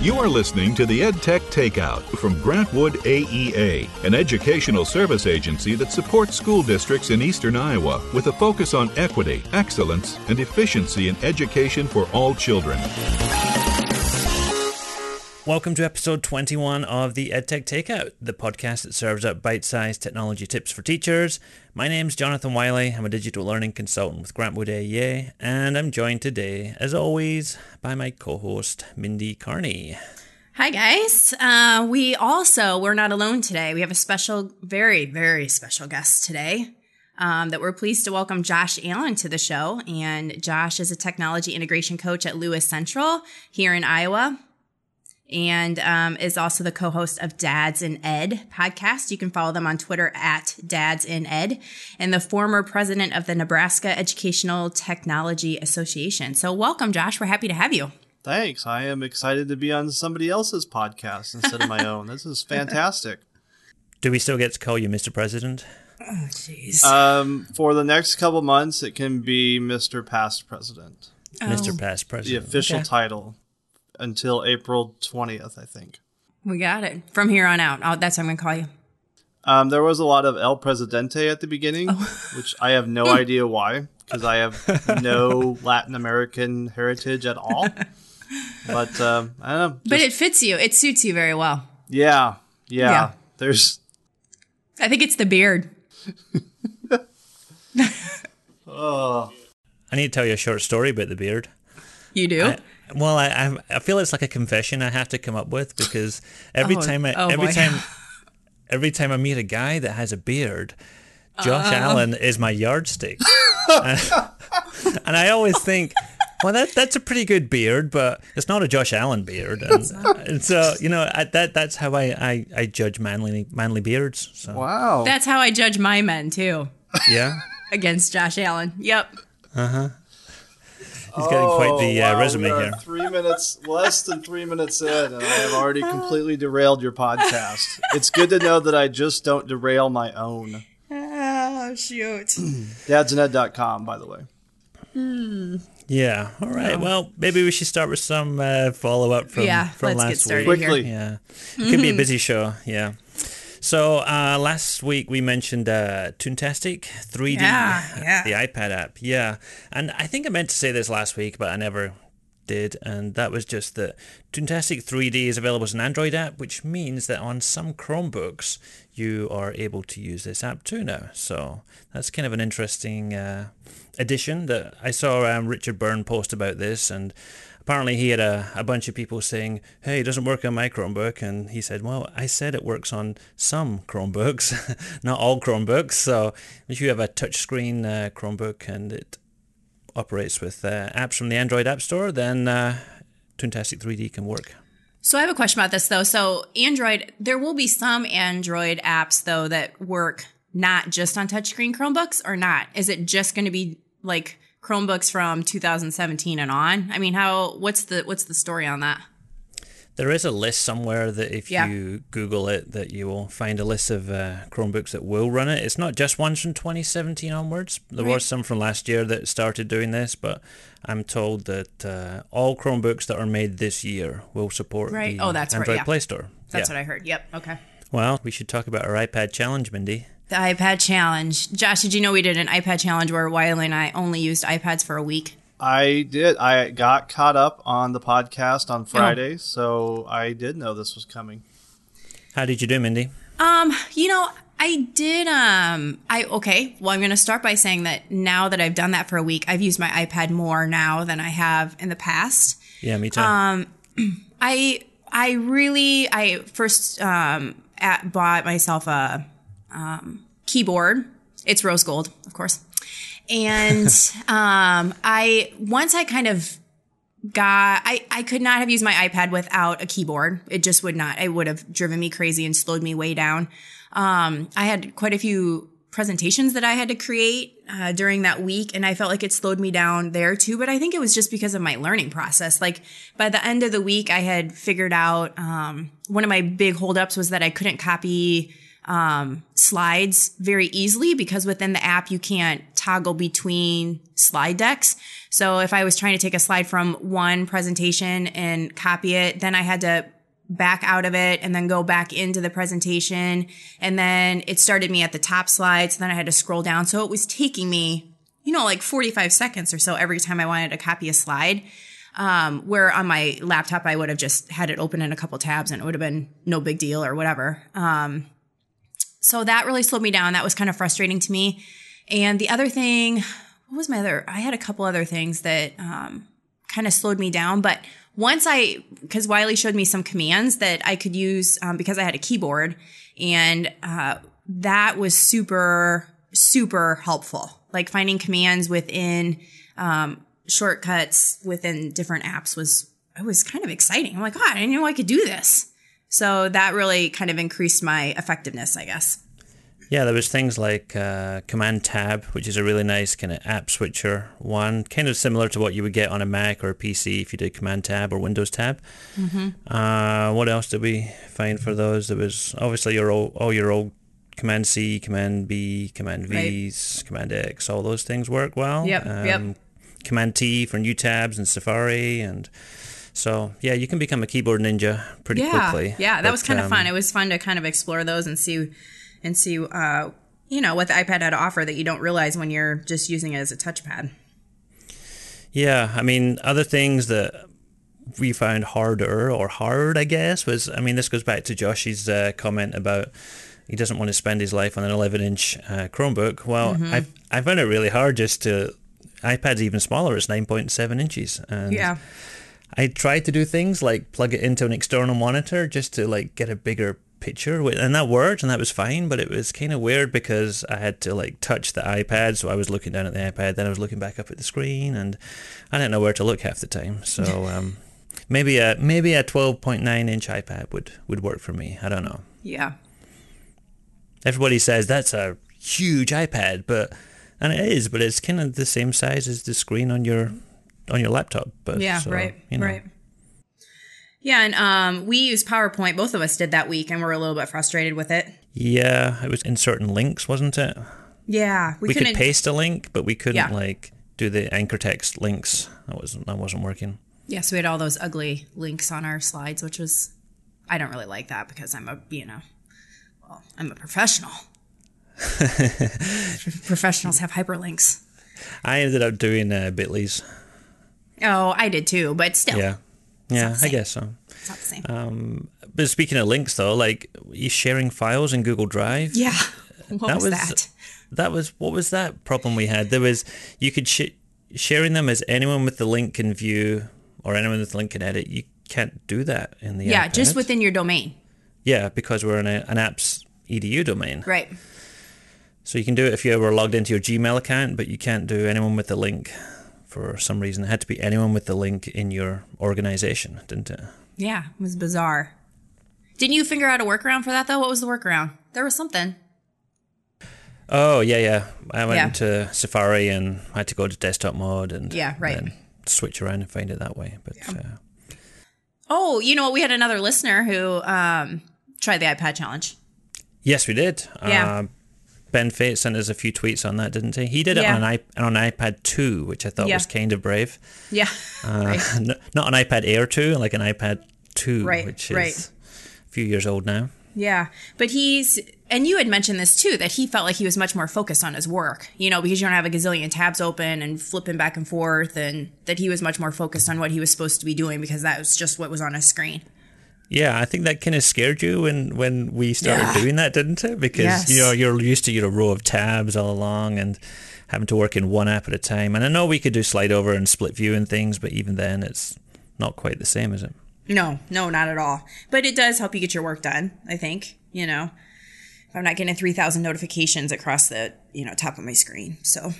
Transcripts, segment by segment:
You are listening to the EdTech Takeout from Grant Wood AEA, an educational service agency that supports school districts in eastern Iowa with a focus on equity, excellence, and efficiency in education for all children. Welcome to episode 21 of the EdTech Takeout, the podcast that serves up bite-sized technology tips for teachers. My name's Jonathan Wylie. I'm a digital learning consultant with Grant Wood AEA, and I'm joined today, as always, by my co-host, Mindy Cairney. Hi guys. Uh, we also we're not alone today. We have a special, very very special guest today. Um, that we're pleased to welcome Josh Allen to the show. And Josh is a technology integration coach at Lewis Central here in Iowa and um, is also the co-host of Dads in Ed podcast. You can follow them on Twitter at Dads in Ed, and the former president of the Nebraska Educational Technology Association. So, welcome, Josh. We're happy to have you. Thanks. I am excited to be on somebody else's podcast instead of my own. This is fantastic. Do we still get to call you Mr. President? Oh, jeez. Um, for the next couple months, it can be Mr. Past President, Mr. Past President. the official Okay. title, until April 20th, I think. we got it from here on out. Oh, that's what I'm going to call you. Um, there was a lot of El Presidente at the beginning, Oh. which I have no idea why, because I have no Latin American heritage at all. But um, I don't know. But it fits you. It suits you very well. yeah, yeah, Yeah. There's I think it's the beard. oh I need to tell you a short story about the beard. You do. I- well, I, I I feel it's like a confession I have to come up with because every Oh, time I oh every boy. time every time I meet a guy that has a beard, Josh Uh-huh. Allen is my yardstick, and, and I always think. Well, that that's a pretty good beard, but it's not a Josh Allen beard, and, and so you know I, that that's how I, I, I judge manly manly beards. So wow. That's how I judge my men too yeah, against Josh Allen. Yep. He's getting quite the uh, resume we are here. Three minutes, less than three minutes in, and I have already completely derailed your podcast. It's good to know that I just don't derail my own. Oh shoot. Dadsanded.com, by the way. Yeah. All right. Well, maybe we should start with some uh, follow up from Yeah, from let's last get started week. here. Quickly. Yeah. It could be a busy show. Yeah. So uh, last week we mentioned uh, Toontastic 3D, Yeah, yeah. the iPad app. Yeah, and I think I meant to say this last week, but I never did, and that was just that Toontastic 3D is available as an Android app, which means that on some Chromebooks you are able to use this app too now. So that's kind of an interesting uh, addition that I saw um, Richard Byrne post about this, and apparently he had a, a bunch of people saying, hey, it doesn't work on my Chromebook. And he said, well, I said it works on some Chromebooks, not all Chromebooks. So if you have a touchscreen uh, Chromebook and it operates with uh, apps from the Android App Store, then uh, Toontastic 3D can work. So I have a question about this though. So Android, there will be some Android apps though that work not just on touchscreen Chromebooks or not. Is it just going to be like Chromebooks from 2017 and on? I mean, how what's the what's the story on that? There is a list somewhere that if Yeah. you Google it, that you will find a list of uh, Chromebooks that will run it. It's not just ones from 2017 onwards. There Right. was some from last year that started doing this, but I'm told that uh, all Chromebooks that are made this year will support Right. the Oh, that's right, Android yeah. Play Store. That's Yeah. what I heard. Yep. Okay. Well, we should talk about our iPad challenge, Mindy. The iPad challenge. Josh, did you know we did an iPad challenge where Wylie and I only used iPads for a week? I did. I got caught up on the podcast on Friday, so I did know this was coming. How did you do, Mindy? Um, you know, I did um I okay, well I'm going to start by saying that now that I've done that for a week, I've used my iPad more now than I have in the past. Yeah, me too. Um, I I really I first um at, bought myself a um keyboard. It's rose gold, of course. And um I once I kind of got I, I could not have used my iPad without a keyboard. It just would not. It would have driven me crazy and slowed me way down. Um, I had quite a few presentations that I had to create uh, during that week, and I felt like it slowed me down there too. But I think it was just because of my learning process. Like by the end of the week, I had figured out um, one of my big holdups was that I couldn't copy um, slides very easily because within the app you can't toggle between slide decks. So if I was trying to take a slide from one presentation and copy it, then I had to back out of it and then go back into the presentation. And then it started me at the top slide. So then I had to scroll down. So it was taking me, you know, like 45 seconds or so every time I wanted to copy a slide. Um, where on my laptop, I would have just had it open in a couple tabs and it would have been no big deal or whatever. Um, so that really slowed me down. That was kind of frustrating to me. And the other thing, what was my other? I had a couple other things that um, kind of slowed me down. But once I, because Wylie showed me some commands that I could use um, because I had a keyboard, and uh, that was super, super helpful. Like finding commands within um, shortcuts within different apps was, it was kind of exciting. I'm like, God, I didn't know I could do this. So that really kind of increased my effectiveness, I guess. Yeah, there was things like uh, Command Tab, which is a really nice kind of app switcher one, kind of similar to what you would get on a Mac or a PC if you did Command Tab or Windows Tab. Mm-hmm. Uh, what else did we find for those? There was obviously your old, all your old Command C, Command B, Command V's, right. Command X, all those things work well. Yep, um, yep. Command T for new tabs and Safari and so yeah, you can become a keyboard ninja pretty yeah, quickly. Yeah, that but, was kind of um, fun. It was fun to kind of explore those and see and see uh, you know what the iPad had to offer that you don't realize when you're just using it as a touchpad. Yeah, I mean other things that we found harder or hard, I guess, was I mean this goes back to Josh's uh, comment about he doesn't want to spend his life on an 11 inch uh, Chromebook. Well, mm-hmm. I I found it really hard just to iPad's even smaller. It's 9.7 inches. And yeah. I tried to do things like plug it into an external monitor just to like get a bigger picture and that worked and that was fine but it was kind of weird because I had to like touch the iPad so I was looking down at the iPad then I was looking back up at the screen and I didn't know where to look half the time so um, maybe a maybe a 12.9 inch iPad would would work for me I don't know. Yeah. Everybody says that's a huge iPad but and it is but it's kind of the same size as the screen on your on your laptop. But yeah, so, right, you know. right. Yeah, and um, we used PowerPoint. Both of us did that week, and we're a little bit frustrated with it. Yeah, it was in certain links, wasn't it? Yeah, we, we could paste a link, but we couldn't yeah. like do the anchor text links. That wasn't that wasn't working. Yeah, so we had all those ugly links on our slides, which was I don't really like that because I'm a you know, well, I'm a professional. Professionals have hyperlinks. I ended up doing uh, Bitly's. Oh, I did too, but still. Yeah. Yeah, I guess so. It's not the same. Um, but speaking of links, though, like you sharing files in Google Drive. Yeah. What that was, was that? That was what was that problem we had? There was you could sh- sharing them as anyone with the link can view or anyone with the link can edit. You can't do that in the yeah, iPad. just within your domain. Yeah, because we're in a, an app's edu domain. Right. So you can do it if you were logged into your Gmail account, but you can't do anyone with the link for some reason. It had to be anyone with the link in your organization, didn't it? Yeah, it was bizarre. Didn't you figure out a workaround for that though? What was the workaround? There was something. Oh yeah, yeah. I went yeah. into Safari and had to go to desktop mode and yeah, right. And switch around and find it that way. But yeah. uh, oh, you know, we had another listener who um, tried the iPad challenge. Yes, we did. Yeah. Uh, Ben Fate sent us a few tweets on that, didn't he? He did it on an iP- on an iPad 2, which I thought yeah. was kind of brave. Yeah. Uh, right. not an iPad Air 2, like an iPad 2, right. which is right. a few years old now. Yeah. But he's, and you had mentioned this too, that he felt like he was much more focused on his work, you know, because you don't have a gazillion tabs open and flipping back and forth, and that he was much more focused on what he was supposed to be doing because that was just what was on his screen. Yeah, I think that kind of scared you when, when we started yeah. doing that, didn't it? Because yes. you know you're used to your row of tabs all along and having to work in one app at a time. And I know we could do slide over and split view and things, but even then, it's not quite the same, is it? No, no, not at all. But it does help you get your work done. I think you know, if I'm not getting three thousand notifications across the you know top of my screen. So,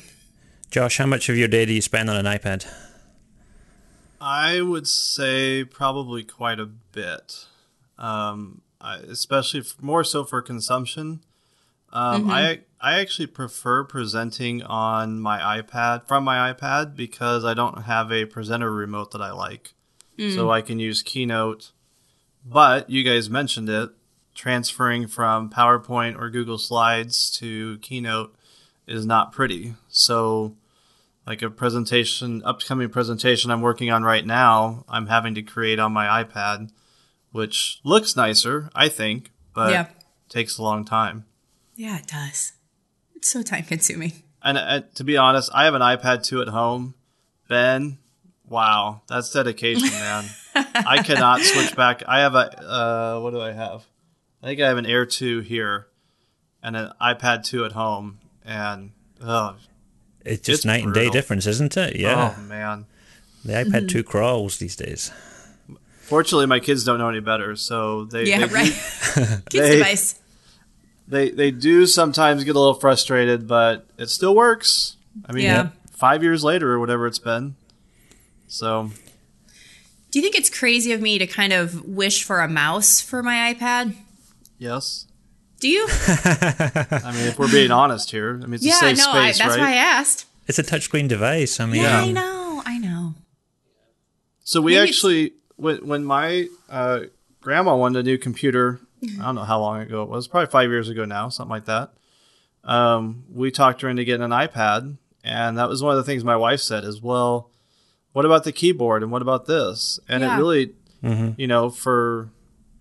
Josh, how much of your day do you spend on an iPad? I would say probably quite a bit, um, I, especially f- more so for consumption. Um, mm-hmm. I I actually prefer presenting on my iPad from my iPad because I don't have a presenter remote that I like, mm. so I can use Keynote. But you guys mentioned it, transferring from PowerPoint or Google Slides to Keynote is not pretty. So, like a presentation, upcoming presentation I'm working on right now, I'm having to create on my iPad, which looks nicer, I think, but Yeah. takes a long time. Yeah, it does. It's so time consuming. And uh, to be honest, I have an iPad 2 at home. Ben, wow, that's dedication, man. I cannot switch back. I have a, uh, what do I have? I think I have an Air 2 here and an iPad 2 at home. And, oh, It's just It's night and day difference, isn't it? Yeah. oh man. The iPad 2 hmm. crawls these days. Fortunately, my kids don't know any better, so they Yeah, they, right. Kids They- device. they they do sometimes get a little frustrated, but it still works. I mean, Yeah. five years later or whatever it's been. So Do you think it's crazy of me to kind of wish for a mouse for my iPad? yes, Do you? I mean if we're being honest here, I mean it's a yeah, safe no, I, space, that's right? why I asked. It's a touchscreen device. I mean, Yeah, I know, I know. So we Maybe actually, when, when my uh, grandma wanted a new computer, I don't know how long ago it was, probably five years ago now, something like that. Um, we talked her into getting an iPad, and that was one of the things my wife said is, well, what about the keyboard and what about this? And Yeah. it really, you know, for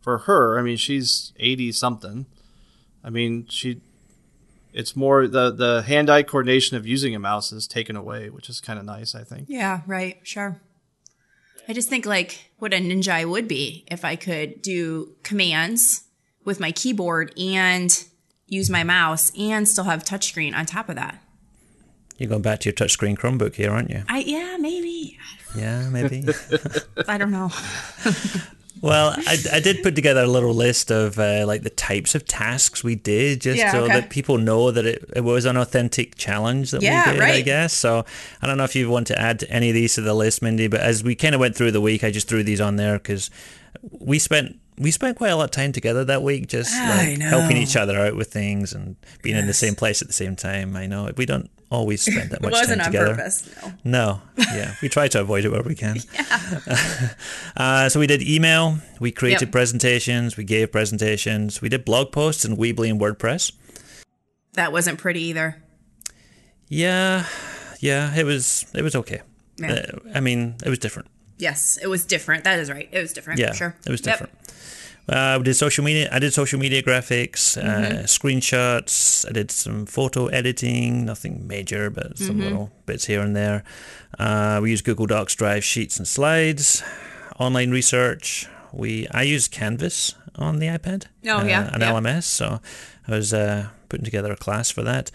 for her, I mean, she's eighty something. I mean, she. It's more the the hand eye coordination of using a mouse is taken away, which is kind of nice, I think. Yeah, right, sure. I just think like what a ninja I would be if I could do commands with my keyboard and use my mouse and still have touchscreen on top of that. You're going back to your touchscreen Chromebook here, aren't you? I yeah, maybe. Yeah, maybe. I don't know. well, I, I did put together a little list of uh, like the types of tasks we did, just Yeah, so okay. that people know that it, it was an authentic challenge that Yeah, we did. I guess. So I don't know if you want to add any of these to the list, Mindy, but as we kind of went through the week, I just threw these on there because we spent. We spent quite a lot of time together that week, just like helping each other out with things and being in the same place at the same time. I know we don't always spend that It much wasn't time on together. purpose. No. No, yeah, we try to avoid it where we can. uh, so we did email, we created Yep. presentations, we gave presentations, we did blog posts in Weebly and WordPress. That wasn't pretty either. Yeah, yeah, it was it was okay. Yeah. Uh, I mean, it was different. Yes, it was different. That is right. It was different. Yeah, sure. it was Yep. Uh, we did social media. I did social media graphics, uh, screenshots. I did some photo editing. Nothing major, but some little bits here and there. Uh, we used Google Docs, Drive, Sheets, and Slides. Online research. We I used Canvas on the iPad. Oh, uh, yeah, an yeah. LMS. So I was uh, putting together a class for that.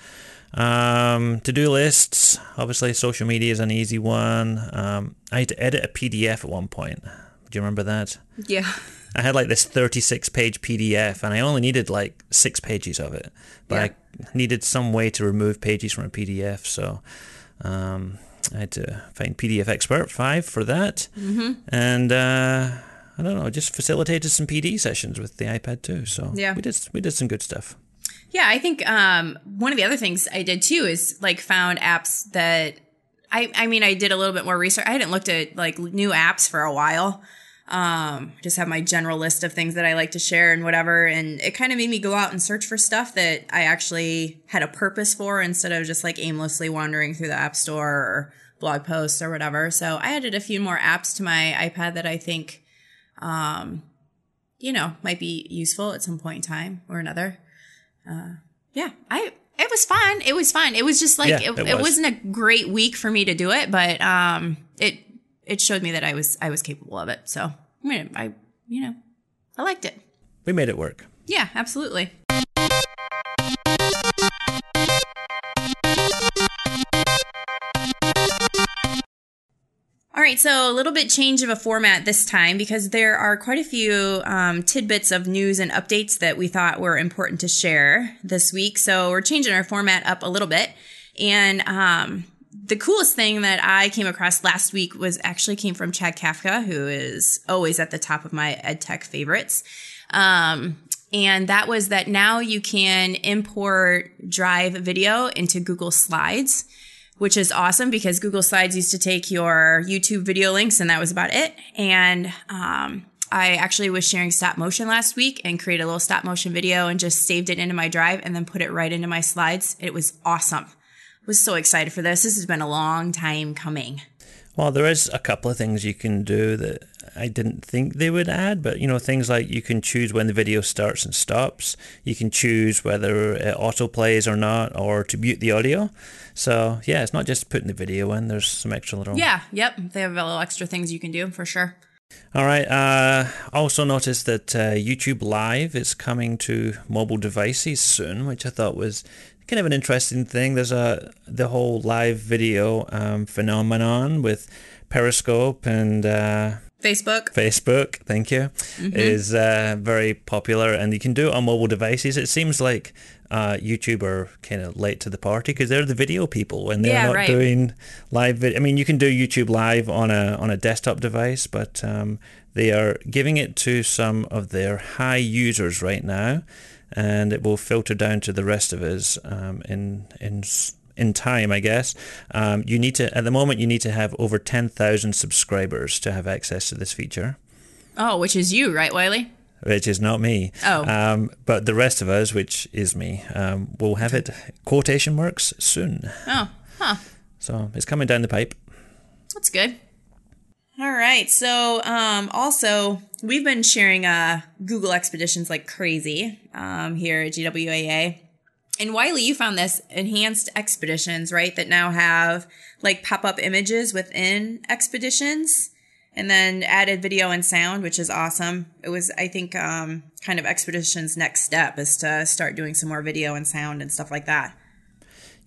Um, to-do lists. Obviously, social media is an easy one. Um, I had to edit a PDF at one point. Do you remember that? Yeah. I had like this 36 page PDF and I only needed like six pages of it. But Yeah. I needed some way to remove pages from a PDF. So um, I had to find PDF Expert 5 for that. Mm-hmm. And uh, I don't know, just facilitated some PD sessions with the iPad too. So Yeah. we did, we did some good stuff. Yeah, I think um, one of the other things I did too is like found apps that I I mean I did a little bit more research. I hadn't looked at like new apps for a while. Um, just have my general list of things that I like to share and whatever, and it kind of made me go out and search for stuff that I actually had a purpose for instead of just like aimlessly wandering through the app store or blog posts or whatever. So I added a few more apps to my iPad that I think, um, you know, might be useful at some point in time or another yeah i it was fun it was fun it was just like Yeah, it, it was. wasn't a great week for me to do it but um it it showed me that i was i was capable of it so i mean i you know i liked it We made it work. yeah absolutely All right, so a little bit change of a format this time because there are quite a few um, tidbits of news and updates that we thought were important to share this week. So we're changing our format up a little bit. And um, the coolest thing that I came across last week was actually came from Chad Kafka, who is always at the top of my ed tech favorites. Um, and that was that now you can import Drive video into Google Slides which is awesome because Google Slides used to take your YouTube video links and that was about it. And um, I actually was sharing stop motion last week and created a little stop motion video and just saved it into my drive and then put it right into my slides. It was awesome. Was so excited for this. This has been a long time coming. Well, there is a couple of things you can do that I didn't think they would add, but you know, things like you can choose when the video starts and stops. You can choose whether it auto plays or not, or to mute the audio. So yeah, it's not just putting the video in. There's some extra little. Yeah. Yep. They have a little extra things you can do for sure. All right. Uh, also noticed that uh, YouTube Live is coming to mobile devices soon, which I thought was kind of an interesting thing. There's a the whole live video um, phenomenon with Periscope and uh, Facebook. Facebook, thank you, mm-hmm. is uh, very popular, and you can do it on mobile devices. It seems like uh, YouTube are kind of late to the party because they're the video people and they're yeah, not right. doing live. video. I mean, you can do YouTube live on a on a desktop device, but um, they are giving it to some of their high users right now, and it will filter down to the rest of us um, in in in time, I guess. Um, you need to at the moment you need to have over ten thousand subscribers to have access to this feature. Oh, which is you, right, Wylie? which is not me. Oh. Um, but the rest of us, which is me, um, will have it, quotation marks, soon. Oh, huh. So it's coming down the pipe. That's good. All right. So, um, also, we've been sharing uh, Google Expeditions like crazy um, here at GWAA. And Wylie, you found this enhanced expeditions, right? That now have like pop up images within expeditions and then added video and sound, which is awesome. It was, I think, um, kind of Expedition's next step is to start doing some more video and sound and stuff like that.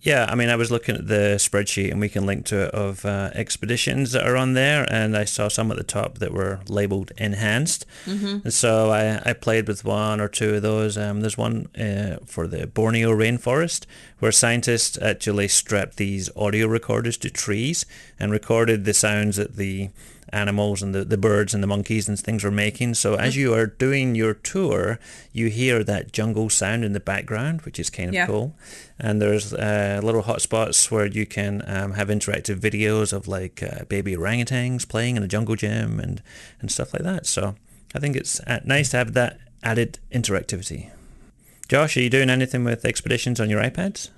Yeah, I mean, I was looking at the spreadsheet, and we can link to it of uh, expeditions that are on there, and I saw some at the top that were labeled enhanced. Mm-hmm. And so I, I played with one or two of those. Um, there's one uh, for the Borneo rainforest where scientists actually strapped these audio recorders to trees and recorded the sounds that the animals and the, the birds and the monkeys and things were making. So as mm-hmm. you are doing your tour, you hear that jungle sound in the background, which is kind of yeah. cool. And there's uh, little hotspots where you can um, have interactive videos of like uh, baby orangutans playing in a jungle gym and, and stuff like that. So I think it's uh, nice to have that added interactivity. Josh, are you doing anything with expeditions on your iPads?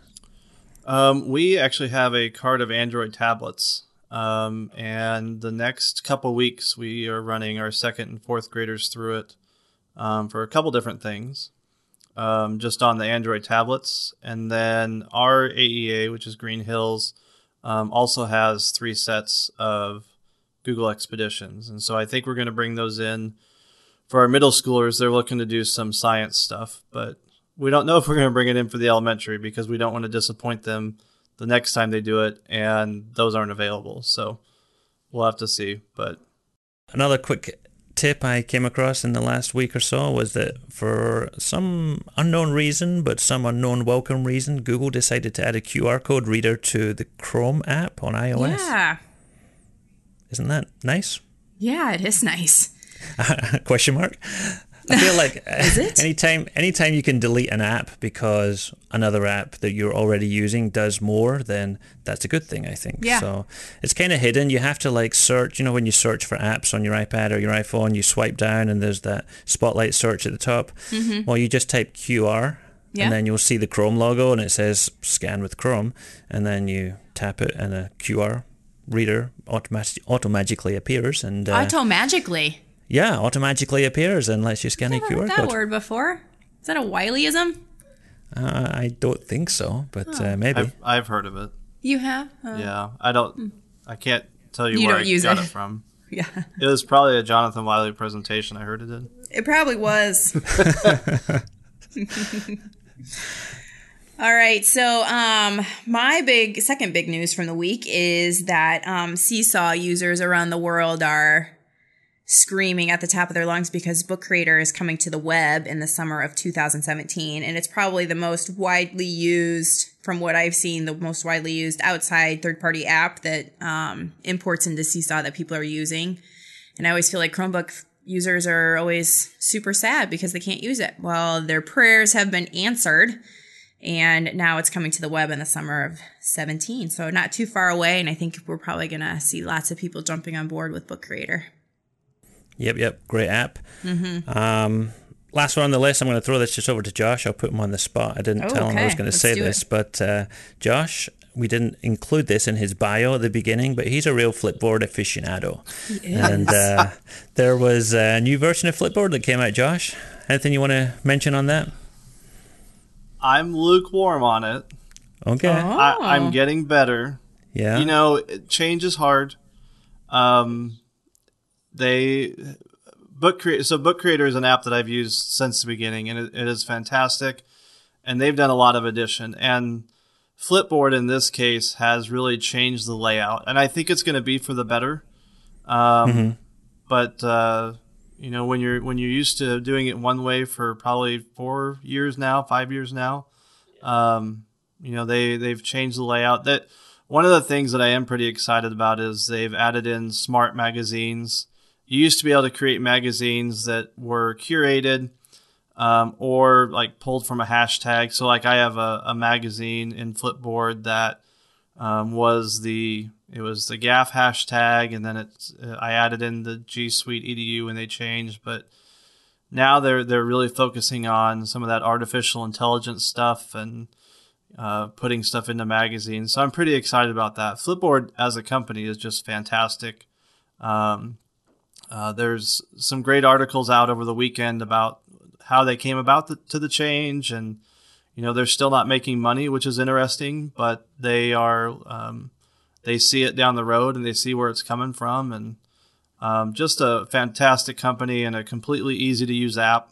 Um, we actually have a cart of Android tablets um, and the next couple weeks, we are running our second and fourth graders through it um, for a couple different things, um, just on the Android tablets. And then our AEA, which is Green Hills, um, also has three sets of Google Expeditions. And so I think we're going to bring those in for our middle schoolers. They're looking to do some science stuff, but we don't know if we're going to bring it in for the elementary because we don't want to disappoint them the next time they do it, and those aren't available. So we'll have to see. But another quick tip I came across in the last week or so was that for some unknown reason, but some unknown welcome reason, Google decided to add a QR code reader to the Chrome app on iOS. Yeah. Isn't that nice? Yeah, it is nice. Question mark. I feel like anytime anytime you can delete an app because another app that you're already using does more, then that's a good thing, I think. Yeah. So it's kind of hidden. You have to like search, you know, when you search for apps on your iPad or your iPhone, you swipe down and there's that spotlight search at the top. Mm-hmm. Well, you just type QR yeah. and then you'll see the Chrome logo and it says scan with Chrome and then you tap it and a QR reader automatically automagically appears and uh, automagically yeah, automatically appears unless you scan a QR heard that code. word before. Is that a Wylieism? Uh, I don't think so, but oh. uh, maybe. I've, I've, heard of it. You have? Oh. Yeah, I don't. Hmm. I can't tell you, you where I got it. it from. Yeah, it was probably a Jonathan Wylie presentation. I heard it in. It probably was. All right. So, um, my big second big news from the week is that um, Seesaw users around the world are screaming at the top of their lungs because Book Creator is coming to the web in the summer of 2017. And it's probably the most widely used, from what I've seen, the most widely used outside third party app that um, imports into Seesaw that people are using. And I always feel like Chromebook users are always super sad because they can't use it. Well, their prayers have been answered. And now it's coming to the web in the summer of 17. So not too far away. And I think we're probably going to see lots of people jumping on board with Book Creator. Yep, yep, great app. Mm-hmm. Um, last one on the list. I'm going to throw this just over to Josh. I'll put him on the spot. I didn't Oh, tell him I was going to Let's say this, it. but uh, Josh, we didn't include this in his bio at the beginning, but he's a real Flipboard aficionado. And uh, there was a new version of Flipboard that came out. Josh, anything you want to mention on that? I'm lukewarm on it. Okay. I, Oh. I'm getting better. yeah. You know, change is hard. Um, they book create so book creator is an app that I've used since the beginning, and it, it is fantastic. And they've done a lot of addition. And Flipboard in this case has really changed the layout, and I think it's going to be for the better. Um, But uh, you know, when you're when you're used to doing it one way for probably four years now, five years now, um, you know they they've changed the layout. That one of the things that I am pretty excited about is they've added in smart magazines. You used to be able to create magazines that were curated um, or like pulled from a hashtag. So like I have a, a magazine in Flipboard that um, was the it was the GAF hashtag, and then it's uh, I added in the G Suite Edu when they changed, but now they're they're really focusing on some of that artificial intelligence stuff and uh, putting stuff into magazines. So I'm pretty excited about that. Flipboard as a company is just fantastic. Um, uh, there's some great articles out over the weekend about how they came about the, to the change, and you know they're still not making money, which is interesting, but they are. Um, they see it down the road and they see where it's coming from, and um, just a fantastic company and a completely easy to use app.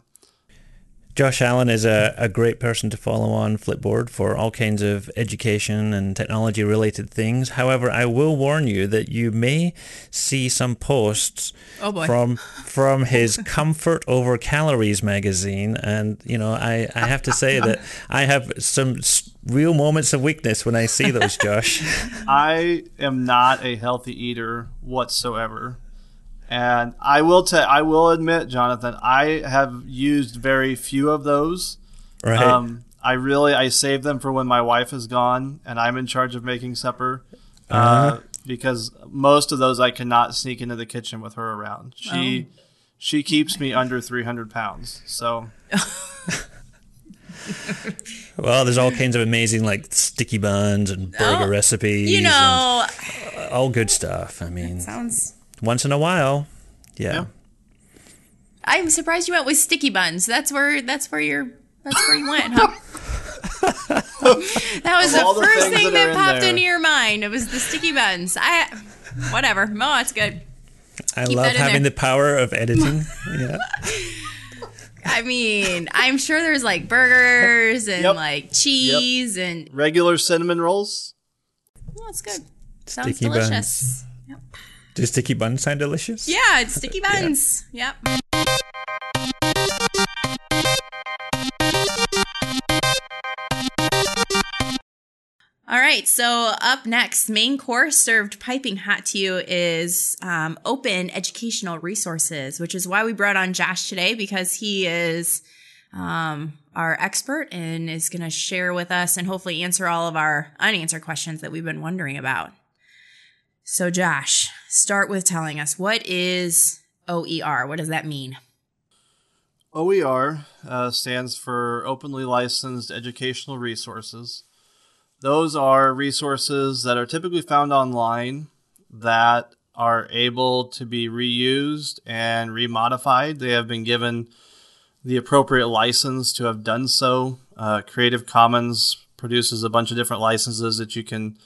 Josh Allen is a, a great person to follow on Flipboard for all kinds of education and technology related things. However, I will warn you that you may see some posts Oh, from from his Comfort Over Calories magazine, and you know I, I have to say that I have some real moments of weakness when I see those, Josh. I am not a healthy eater whatsoever. And I will tell I will admit, Jonathan, I have used very few of those. Right? Um, I really I save them for when my wife is gone and I'm in charge of making supper. uh because most of those I cannot sneak into the kitchen with her around. She she keeps me under 300 pounds. So well, there's all kinds of amazing like sticky buns and burger Oh, recipes. You know, all good stuff. I mean, sounds. Once in a while, yeah. Yeah. I'm surprised you went with sticky buns. That's where. That's where you're. That's where you went, huh? that was Of the the first things thing that that, are in popped into your mind. It was the sticky buns. I. Whatever. Oh, that's good. I Keep love having there. the power of editing. yeah. I mean, I'm sure there's like burgers and Yep. like cheese and. regular cinnamon rolls. Oh, that's good. Sounds Sticky delicious. Does sticky buns sound delicious? Yeah, it's sticky buns. Yep. All right, so up next, main course served piping hot to you is um, open educational resources, which is why we brought on Josh today because he is um, our expert and is going to share with us and hopefully answer all of our unanswered questions that we've been wondering about. So, Josh, start with telling us what is OER? What does that mean? OER uh, stands for Openly Licensed Educational Resources. Those are resources that are typically found online that are able to be reused and remodified. They have been given the appropriate license to have done so. Uh, Creative Commons produces a bunch of different licenses that you can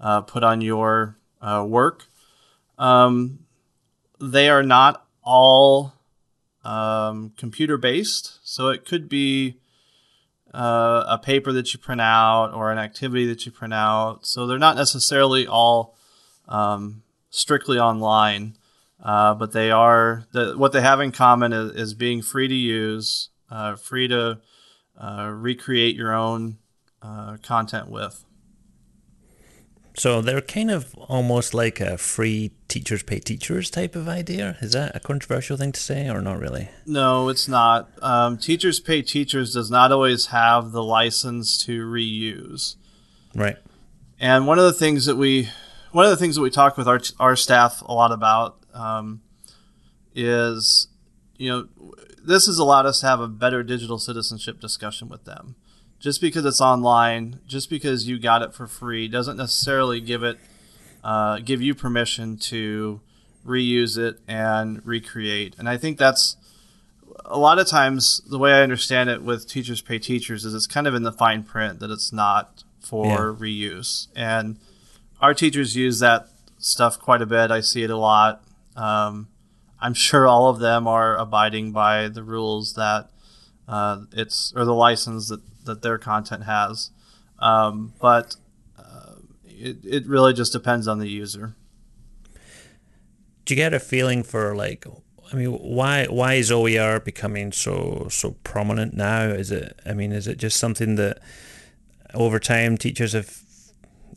uh, put on your uh, work. Um, they are not all um, computer based. So it could be uh, a paper that you print out or an activity that you print out. So they're not necessarily all um, strictly online, uh, but they are the, what they have in common is, is being free to use, uh, free to uh, recreate your own uh, content with. So they're kind of almost like a free teachers pay teachers type of idea. Is that a controversial thing to say or not really? No, it's not. Um, teachers pay teachers does not always have the license to reuse. Right. And one of the things that we, one of the things that we talk with our our staff a lot about um, is, you know, this has allowed us to have a better digital citizenship discussion with them. Just because it's online, just because you got it for free, doesn't necessarily give it uh, give you permission to reuse it and recreate. And I think that's a lot of times the way I understand it with teachers pay teachers is it's kind of in the fine print that it's not for yeah. reuse. And our teachers use that stuff quite a bit. I see it a lot. Um, I'm sure all of them are abiding by the rules that uh, it's or the license that, that their content has. Um, but uh, it, it really just depends on the user. Do you get a feeling for like I mean, why why is OER becoming so so prominent now? Is it? I mean, is it just something that over time teachers have,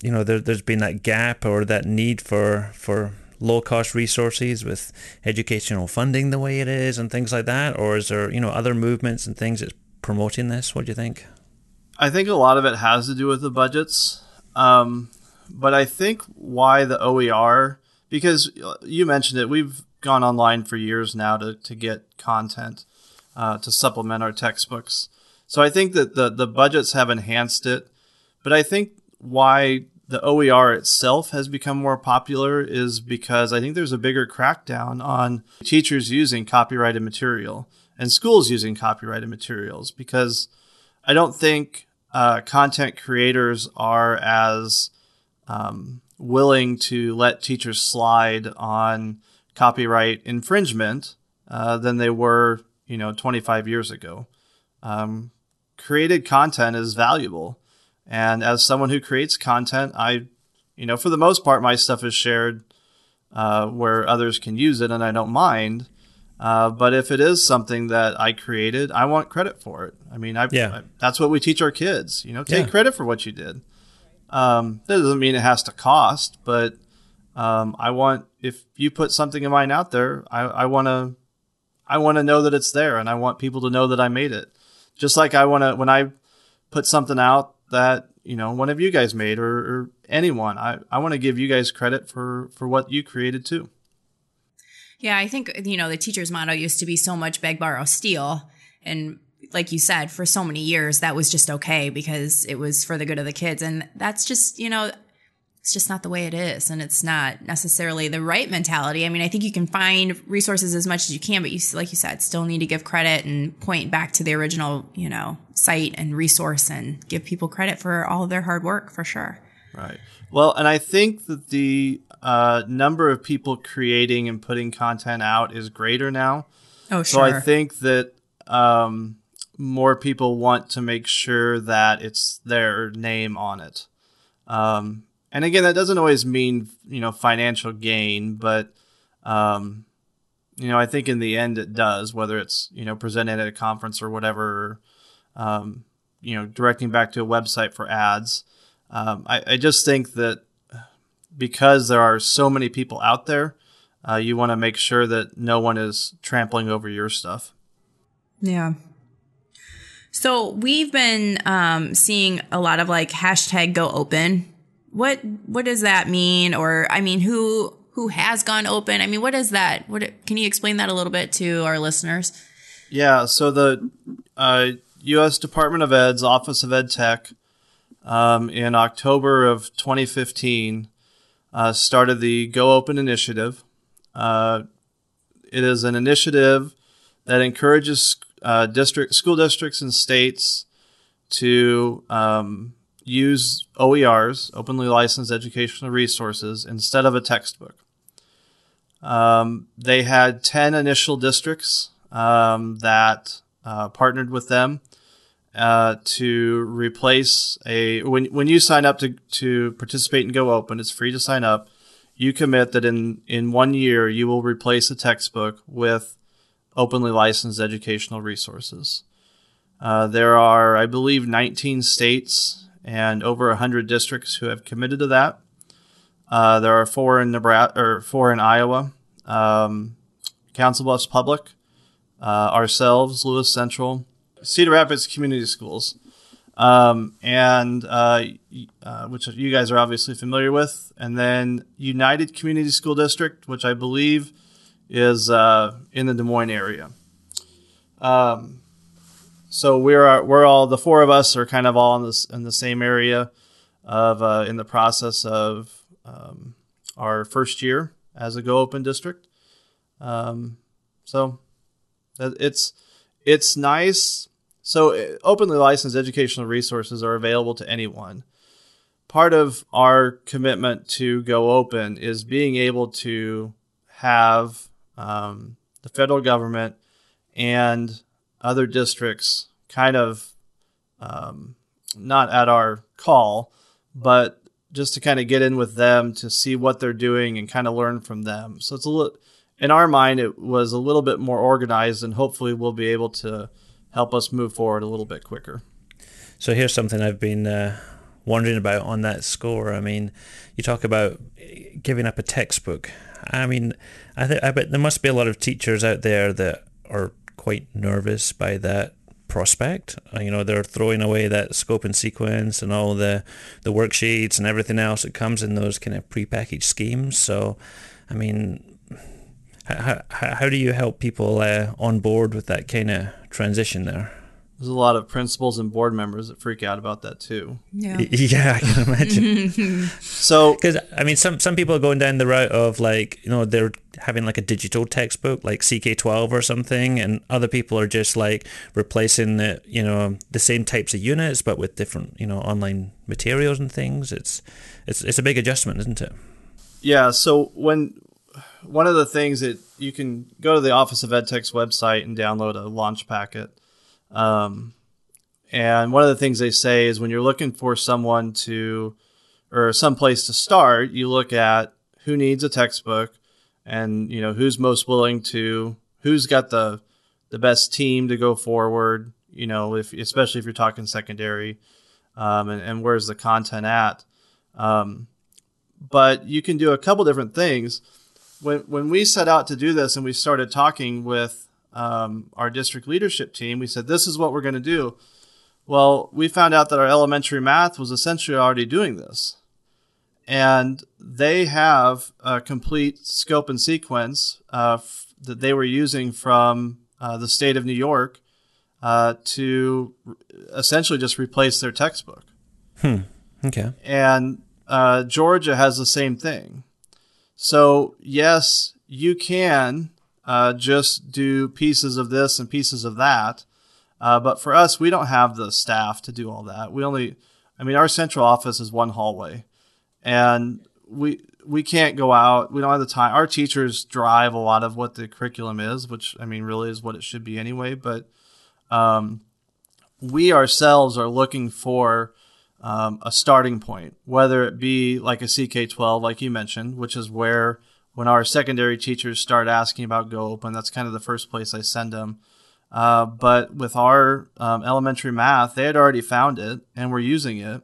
you know, there, there's been that gap or that need for for low cost resources with educational funding the way it is and things like that, or is there you know other movements and things that's promoting this? What do you think? I think a lot of it has to do with the budgets, um, but I think why the OER because you mentioned it, we've gone online for years now to, to get content uh, to supplement our textbooks. So I think that the, the budgets have enhanced it. But I think why the OER itself has become more popular is because I think there's a bigger crackdown on teachers using copyrighted material and schools using copyrighted materials because I don't think uh, content creators are as um, willing to let teachers slide on copyright infringement uh, than they were, you know, 25 years ago. Um, created content is valuable, and as someone who creates content, I, you know, for the most part, my stuff is shared uh, where others can use it, and I don't mind. Uh, but if it is something that I created, I want credit for it. I mean, I, yeah. I, that's what we teach our kids. You know, take yeah. credit for what you did. Um, that doesn't mean it has to cost, but um, I want if you put something of mine out there, I want to I want to know that it's there, and I want people to know that I made it. Just like I want to when I put something out that you know one of you guys made or, or anyone, I I want to give you guys credit for for what you created too. Yeah, I think you know the teacher's motto used to be so much beg, borrow, steal, and like you said, for so many years that was just okay because it was for the good of the kids, and that's just you know it's just not the way it is. And it's not necessarily the right mentality. I mean i think you can find resources as much as you can but you like you said still need to give credit and point back to the original you know site and resource and give people credit for all of their hard work for sure. Right. Well and i think that the uh, number of people creating and putting content out is greater now oh sure so i think that um, more people want to make sure that it's their name on it um, and again, that doesn't always mean you know financial gain, but um, you know I think in the end it does. Whether it's you know presented at a conference or whatever, um, you know directing back to a website for ads. Um, I, I, just think that because there are so many people out there, uh, you want to make sure that no one is trampling over your stuff. Yeah. So we've been um, seeing a lot of like hashtag go open what what does that mean? Or I mean, who who has gone open? I mean, what is that? What can you explain that a little bit to our listeners? Yeah, so the uh, U.S. Department of Ed's Office of Ed Tech um, in October of 2015 uh, started the Go Open initiative. Uh, it is an initiative that encourages uh, district school districts and states to um, use OERs, openly licensed educational resources, instead of a textbook. Um, they had 10 initial districts um, that uh, partnered with them uh, to replace a. When, when you sign up to, to participate in Go Open, it's free to sign up. You commit that in, in one year you will replace a textbook with openly licensed educational resources. Uh, there are, I believe, 19 states and over 100 districts who have committed to that. Uh, there are four in Nebraska or four in Iowa. Um, Council Bluffs Public, uh, ourselves, Lewis Central, Cedar Rapids Community Schools, um, and uh, uh, which you guys are obviously familiar with, and then United Community School District, which I believe is uh, in the Des Moines area. Um, so we're we're all the four of us are kind of all in this in the same area of uh, in the process of um, our first year as a Go Open district. Um, so it's it's nice. So uh, openly licensed educational resources are available to anyone. Part of our commitment to Go Open is being able to have um, the federal government and other districts kind of um, not at our call, but just to kind of get in with them to see what they're doing and kind of learn from them. So it's a little, in our mind, it was a little bit more organized, and hopefully we'll be able to help us move forward a little bit quicker. So here's something I've been uh, wondering about on that score. I mean, you talk about giving up a textbook. I mean, I, think I bet there must be a lot of teachers out there that are quite nervous by that prospect. Uh, you know, they're throwing away that scope and sequence and all the the worksheets and everything else that comes in those kind of prepackaged schemes. So, I mean, how, how, how do you help people uh, on board with that kind of transition there? There's a lot of principals and board members that freak out about that too. Yeah. Yeah, I can imagine. so, because I mean, some some people are going down the route of like you know they're having like a digital textbook like CK12 or something, and other people are just like replacing the you know the same types of units but with different you know online materials and things. It's it's it's a big adjustment, isn't it? Yeah. So when one of the things that you can go to the Office of EdTech's website and download a launch packet um, and one of the things they say is when you're looking for someone to, or some place to start, you look at who needs a textbook and, you know, who's most willing to, who's got the, the best team to go forward, you know, if, especially if you're talking secondary, um, and, and where's the content at. Um, but you can do a couple different things. When, when we set out to do this and we started talking with um, our district leadership team, we said, this is what we're going to do. Well, we found out that our elementary math was essentially already doing this. And they have a complete scope and sequence uh, f- that they were using from uh, the state of New York uh, to essentially just replace their textbook. Hmm. Okay. And uh, Georgia has the same thing. So, yes, you can uh, just do pieces of this and pieces of that. Uh, but for us, we don't have the staff to do all that. We only, I mean, our central office is one hallway, and we we can't go out. We don't have the time. Our teachers drive a lot of what the curriculum is, which I mean, really is what it should be anyway. But um, we ourselves are looking for um, a starting point, whether it be like a CK12, like you mentioned, which is where when our secondary teachers start asking about Go Open, that's kind of the first place I send them. Uh, but with our um, elementary math, they had already found it and we're using it.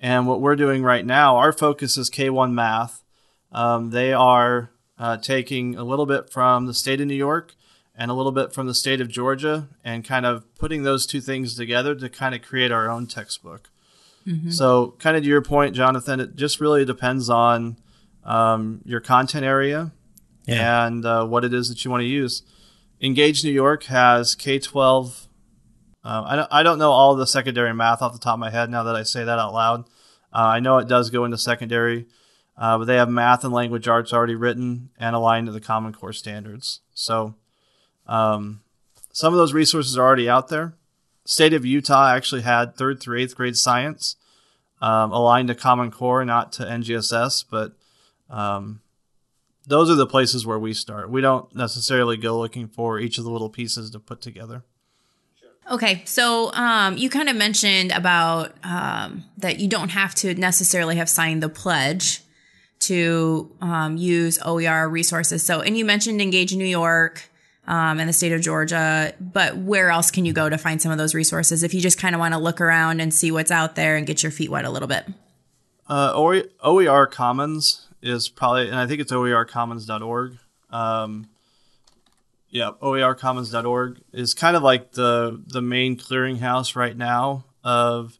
And what we're doing right now, our focus is K1 math. Um, they are uh, taking a little bit from the state of New York and a little bit from the state of Georgia and kind of putting those two things together to kind of create our own textbook. Mm-hmm. So, kind of to your point, Jonathan, it just really depends on um, your content area, yeah. and uh, what it is that you want to use. Engage New York has K 12. Uh, I, don't, I don't know all the secondary math off the top of my head now that I say that out loud. Uh, I know it does go into secondary, uh, but they have math and language arts already written and aligned to the Common Core standards. So um, some of those resources are already out there. State of Utah actually had third through eighth grade science um, aligned to Common Core, not to NGSS, but um, those are the places where we start. We don't necessarily go looking for each of the little pieces to put together. Okay, so um, you kind of mentioned about um, that you don't have to necessarily have signed the pledge to um, use OER resources. So, and you mentioned Engage New York um, and the state of Georgia, but where else can you go to find some of those resources if you just kind of want to look around and see what's out there and get your feet wet a little bit? Uh, OER Commons is probably, and I think it's oercommons.org. Um, yeah, oercommons.org is kind of like the the main clearinghouse right now of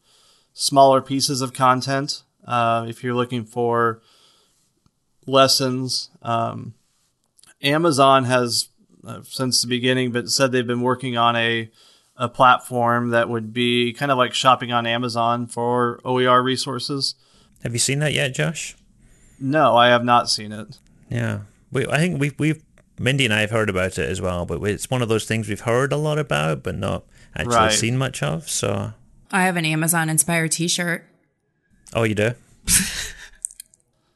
smaller pieces of content. Uh, if you're looking for lessons, um, Amazon has uh, since the beginning, but said they've been working on a a platform that would be kind of like shopping on Amazon for OER resources. Have you seen that yet, Josh? No, I have not seen it. Yeah, we, I think we've we've Mindy and I have heard about it as well, but it's one of those things we've heard a lot about, but not actually Right. seen much of. So, I have an Amazon inspired T-shirt. oh, you do?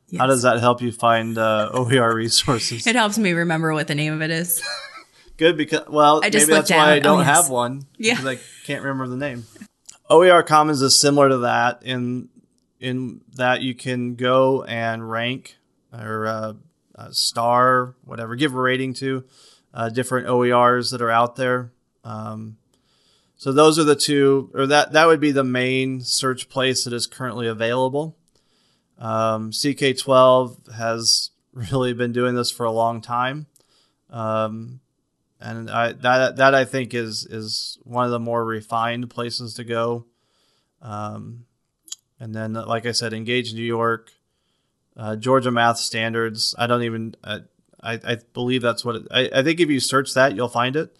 Yes. How does that help you find uh, OER resources? It helps me remember what the name of it is. Good because well, I just maybe that's looked why down. I don't Oh, yes. have one. Yeah. because I can't remember the name. OER Commons is similar to that in in that you can go and rank or uh, uh, star whatever, give a rating to uh, different OERs that are out there. Um, so those are the two, or that that would be the main search place that is currently available. Um, CK12 has really been doing this for a long time. Um, and I, that that I think is is one of the more refined places to go. Um, and then, like I said, Engage New York, uh, Georgia Math Standards. I don't even. I, I, I believe that's what it, I, I think. If you search that, you'll find it.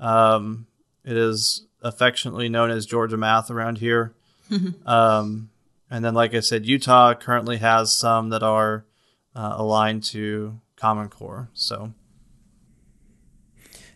Um, it is affectionately known as Georgia Math around here. um, and then, like I said, Utah currently has some that are uh, aligned to Common Core. So.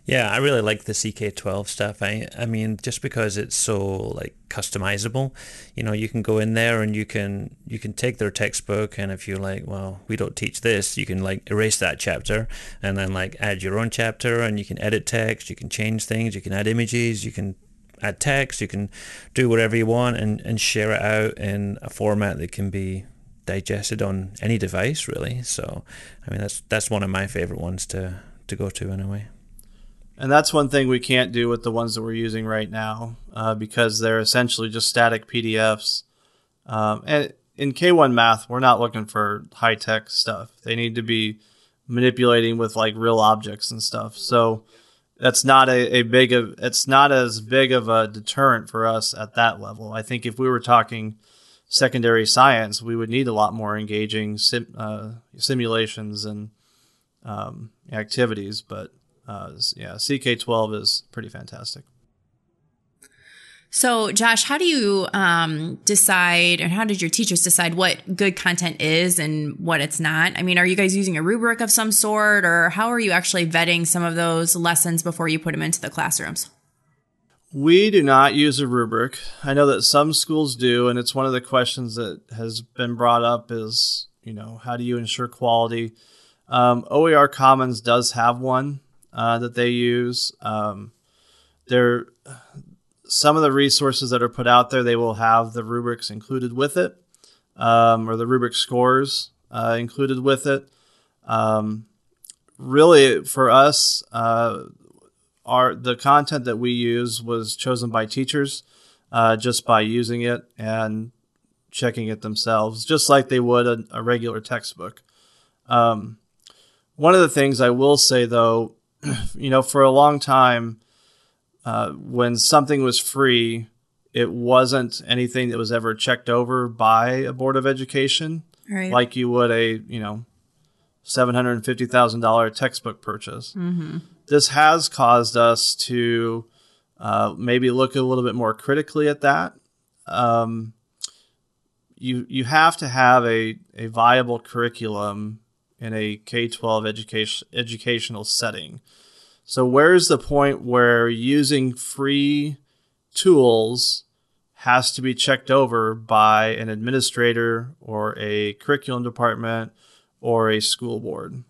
Yeah, I really like the CK12 stuff. I I mean, just because it's so like customizable, you know, you can go in there and you can you can take their textbook and if you're like, well, we don't teach this, you can like erase that chapter and then like add your own chapter and you can edit text, you can change things, you can add images, you can add text, you can do whatever you want and, and share it out in a format that can be digested on any device really. So I mean that's that's one of my favorite ones to to go to in a way. And that's one thing we can't do with the ones that we're using right now uh, because they're essentially just static PDFs. Um, and in K1 Math, we're not looking for high tech stuff. They need to be manipulating with like real objects and stuff. So that's not a, a big of it's not as big of a deterrent for us at that level. I think if we were talking secondary science, we would need a lot more engaging sim, uh, simulations and um, activities. But uh, yeah, CK12 is pretty fantastic. So, Josh, how do you um, decide, and how did your teachers decide what good content is and what it's not? I mean, are you guys using a rubric of some sort, or how are you actually vetting some of those lessons before you put them into the classrooms? We do not use a rubric. I know that some schools do, and it's one of the questions that has been brought up is, you know, how do you ensure quality? Um, OER Commons does have one uh, that they use. Um, there, some of the resources that are put out there, they will have the rubrics included with it, um, or the rubric scores uh, included with it. Um, really, for us, uh, our the content that we use was chosen by teachers uh, just by using it and checking it themselves, just like they would a, a regular textbook. Um, one of the things I will say, though, you know, for a long time, uh, when something was free, it wasn't anything that was ever checked over by a board of education, Right. like you would a you know seven hundred and fifty thousand dollar textbook purchase. This has caused us to uh, maybe look a little bit more critically at that. Um, you you have to have a, a viable curriculum in a K twelve education educational setting. So where's the point where using free tools has to be checked over by an administrator or a curriculum department or a school board?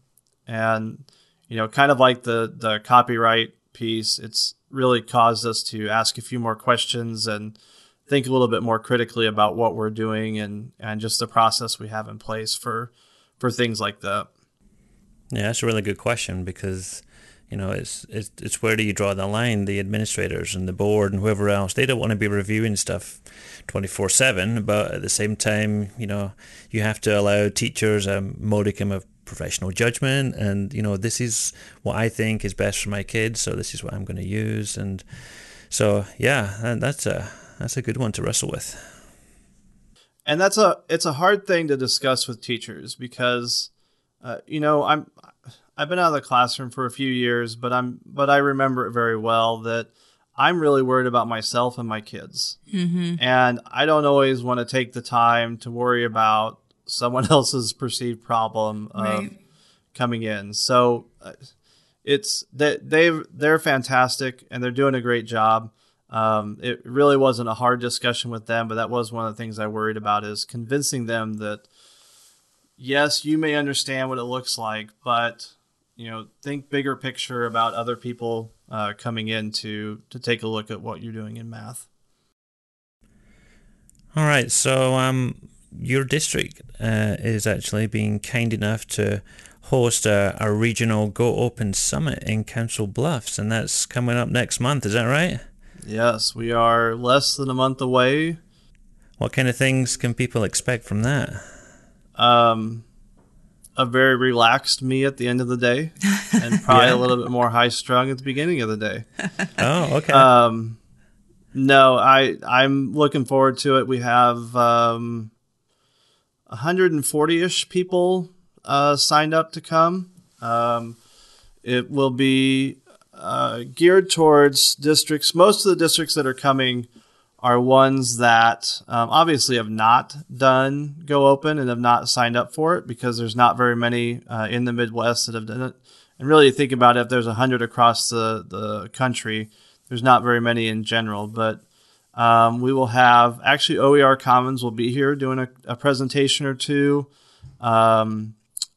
And you know, kind of like the the copyright piece, it's really caused us to ask a few more questions and think a little bit more critically about what we're doing and and just the process we have in place for for things like that. Yeah, that's a really good question because you know it's it's it's where do you draw the line? The administrators and the board and whoever else they don't want to be reviewing stuff twenty four seven, but at the same time, you know, you have to allow teachers a modicum of professional judgment and you know this is what I think is best for my kids, so this is what I'm going to use and so yeah, that's a that's a good one to wrestle with. and that's a it's a hard thing to discuss with teachers because uh, you know, I'm I've been out of the classroom for a few years, but I'm but I remember it very well that I'm really worried about myself and my kids, mm-hmm. and I don't always want to take the time to worry about someone else's perceived problem of right. coming in. So uh, it's that they they're fantastic and they're doing a great job. Um, it really wasn't a hard discussion with them, but that was one of the things I worried about is convincing them that yes, you may understand what it looks like, but you know, think bigger picture about other people uh, coming in to to take a look at what you're doing in math. All right, so um, your district uh, is actually being kind enough to host a, a regional Go Open Summit in Council Bluffs, and that's coming up next month. Is that right? Yes, we are less than a month away. What kind of things can people expect from that? Um, a very relaxed me at the end of the day, and probably yeah. a little bit more high strung at the beginning of the day. oh, okay. Um, no, I I'm looking forward to it. We have um, 140 ish people uh, signed up to come. Um, it will be uh, geared towards districts. Most of the districts that are coming are ones that um, obviously have not done Go Open and have not signed up for it because there's not very many uh, in the Midwest that have done it. And really, think about it, if there's 100 across the, the country, there's not very many in general. But um, we will have actually OER Commons will be here doing a, a presentation or two. Um,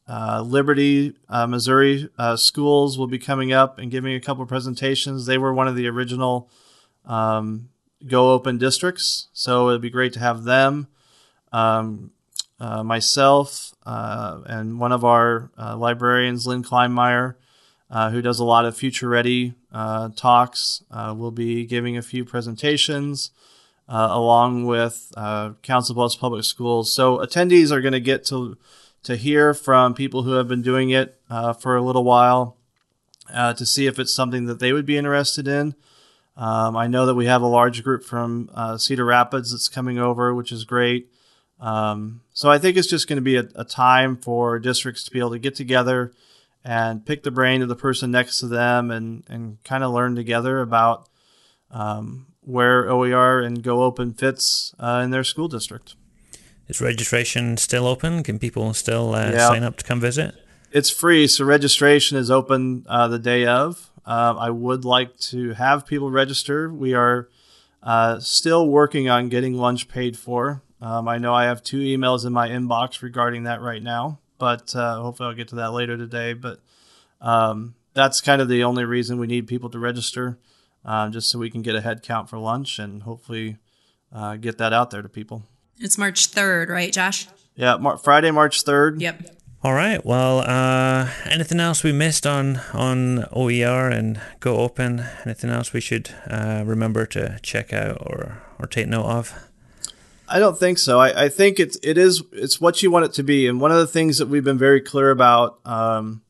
uh, Liberty, uh, Missouri uh, schools will be coming up and giving a couple presentations. They were one of the original um, Go Open districts, so it'd be great to have them. Um, uh, myself uh, and one of our uh, librarians, Lynn Kleinmeyer, who does a lot of future ready talks, will be giving a few presentations. along with Council Bluffs Public Schools. So attendees are going to get to to hear from people who have been doing it uh, for a little while uh, to see if it's something that they would be interested in. Um, I know that we have a large group from uh, Cedar Rapids that's coming over, which is great. Um, so I think it's just going to be a, a, time for districts to be able to get together and pick the brain of the person next to them and, and kind of learn together about um, where OER and Go Open fits uh, in their school district. Is registration still open? Can people still uh, yeah. sign up to come visit? It's free, so registration is open uh, the day of. Uh, I would like to have people register. We are uh, still working on getting lunch paid for. Um, I know I have two emails in my inbox regarding that right now, but uh, hopefully I'll get to that later today. But um, that's kind of the only reason we need people to register, um, just so we can get a head count for lunch and hopefully uh, get that out there to people. It's March 3rd, right, Josh? Yeah, Mar- Friday, March 3rd. Yep. All right. Well, uh, anything else we missed on on OER and Go Open? Anything else we should uh, remember to check out or or take note of? I don't think so. I, I think it's it is it's what you want it to be. And one of the things that we've been very clear about, um,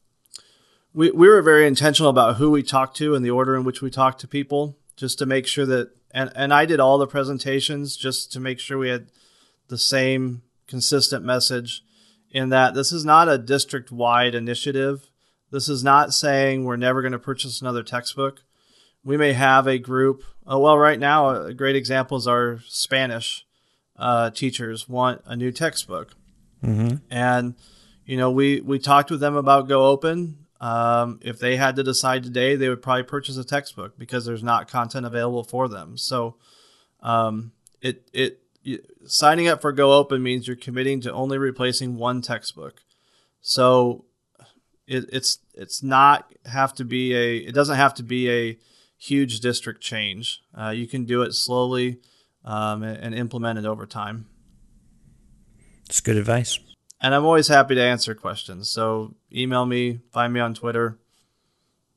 we we were very intentional about who we talked to and the order in which we talked to people, just to make sure that. And and I did all the presentations just to make sure we had the same consistent message in that this is not a district wide initiative. This is not saying we're never going to purchase another textbook. We may have a group. Uh, well, right now, a great example is our Spanish uh, teachers want a new textbook. Mm-hmm. And, you know, we, we talked with them about Go Open. Um, if they had to decide today, they would probably purchase a textbook because there's not content available for them. So um, it, it signing up for Go Open means you're committing to only replacing one textbook. So it, it's it's not have to be a it doesn't have to be a huge district change. Uh, you can do it slowly um, and, and, implement it over time. It's good advice. And I'm always happy to answer questions. So email me, find me on Twitter,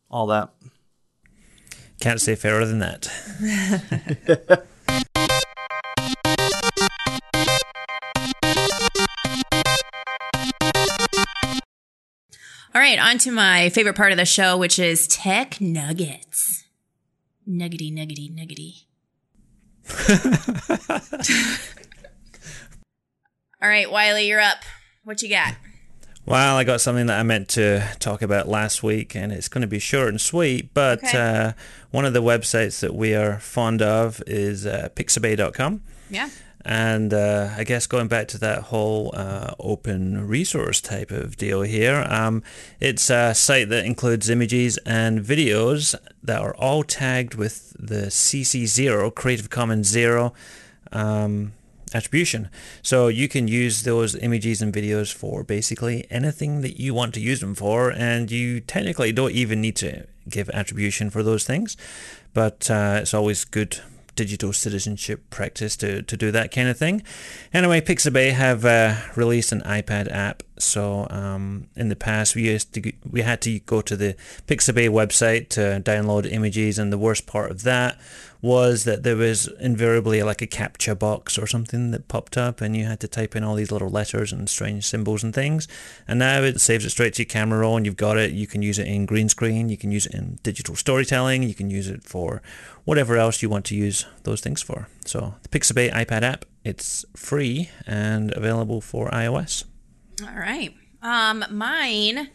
all that. Can't say fairer than that. All right, on to my favorite part of the show, which is tech nuggets. Nuggety, nuggety, nuggety. All right, Wylie, you're up. What you got? Well, I got something that I meant to talk about last week, and it's going to be short and sweet. But Okay. uh, one of the websites that we are fond of is uh, pixabay.com. Yeah. And uh, I guess going back to that whole uh, open resource type of deal here, um, it's a site that includes images and videos that are all tagged with the CC0, Creative Commons Zero um, attribution. So you can use those images and videos for basically anything that you want to use them for, and you technically don't even need to give attribution for those things. But uh, it's always good digital citizenship practice to, to do that kind of thing. Anyway, Pixabay have uh, released an iPad app. So um, in the past, we used to we had to go to the Pixabay website to download images, and the worst part of that was that there was invariably like a CAPTCHA box or something that popped up, and you had to type in all these little letters and strange symbols and things. And now it saves it straight to your camera roll, and you've got it. You can use it in green screen, you can use it in digital storytelling, you can use it for whatever else you want to use those things for. So the Pixabay iPad app, it's free and available for iOS. All right. Um, mine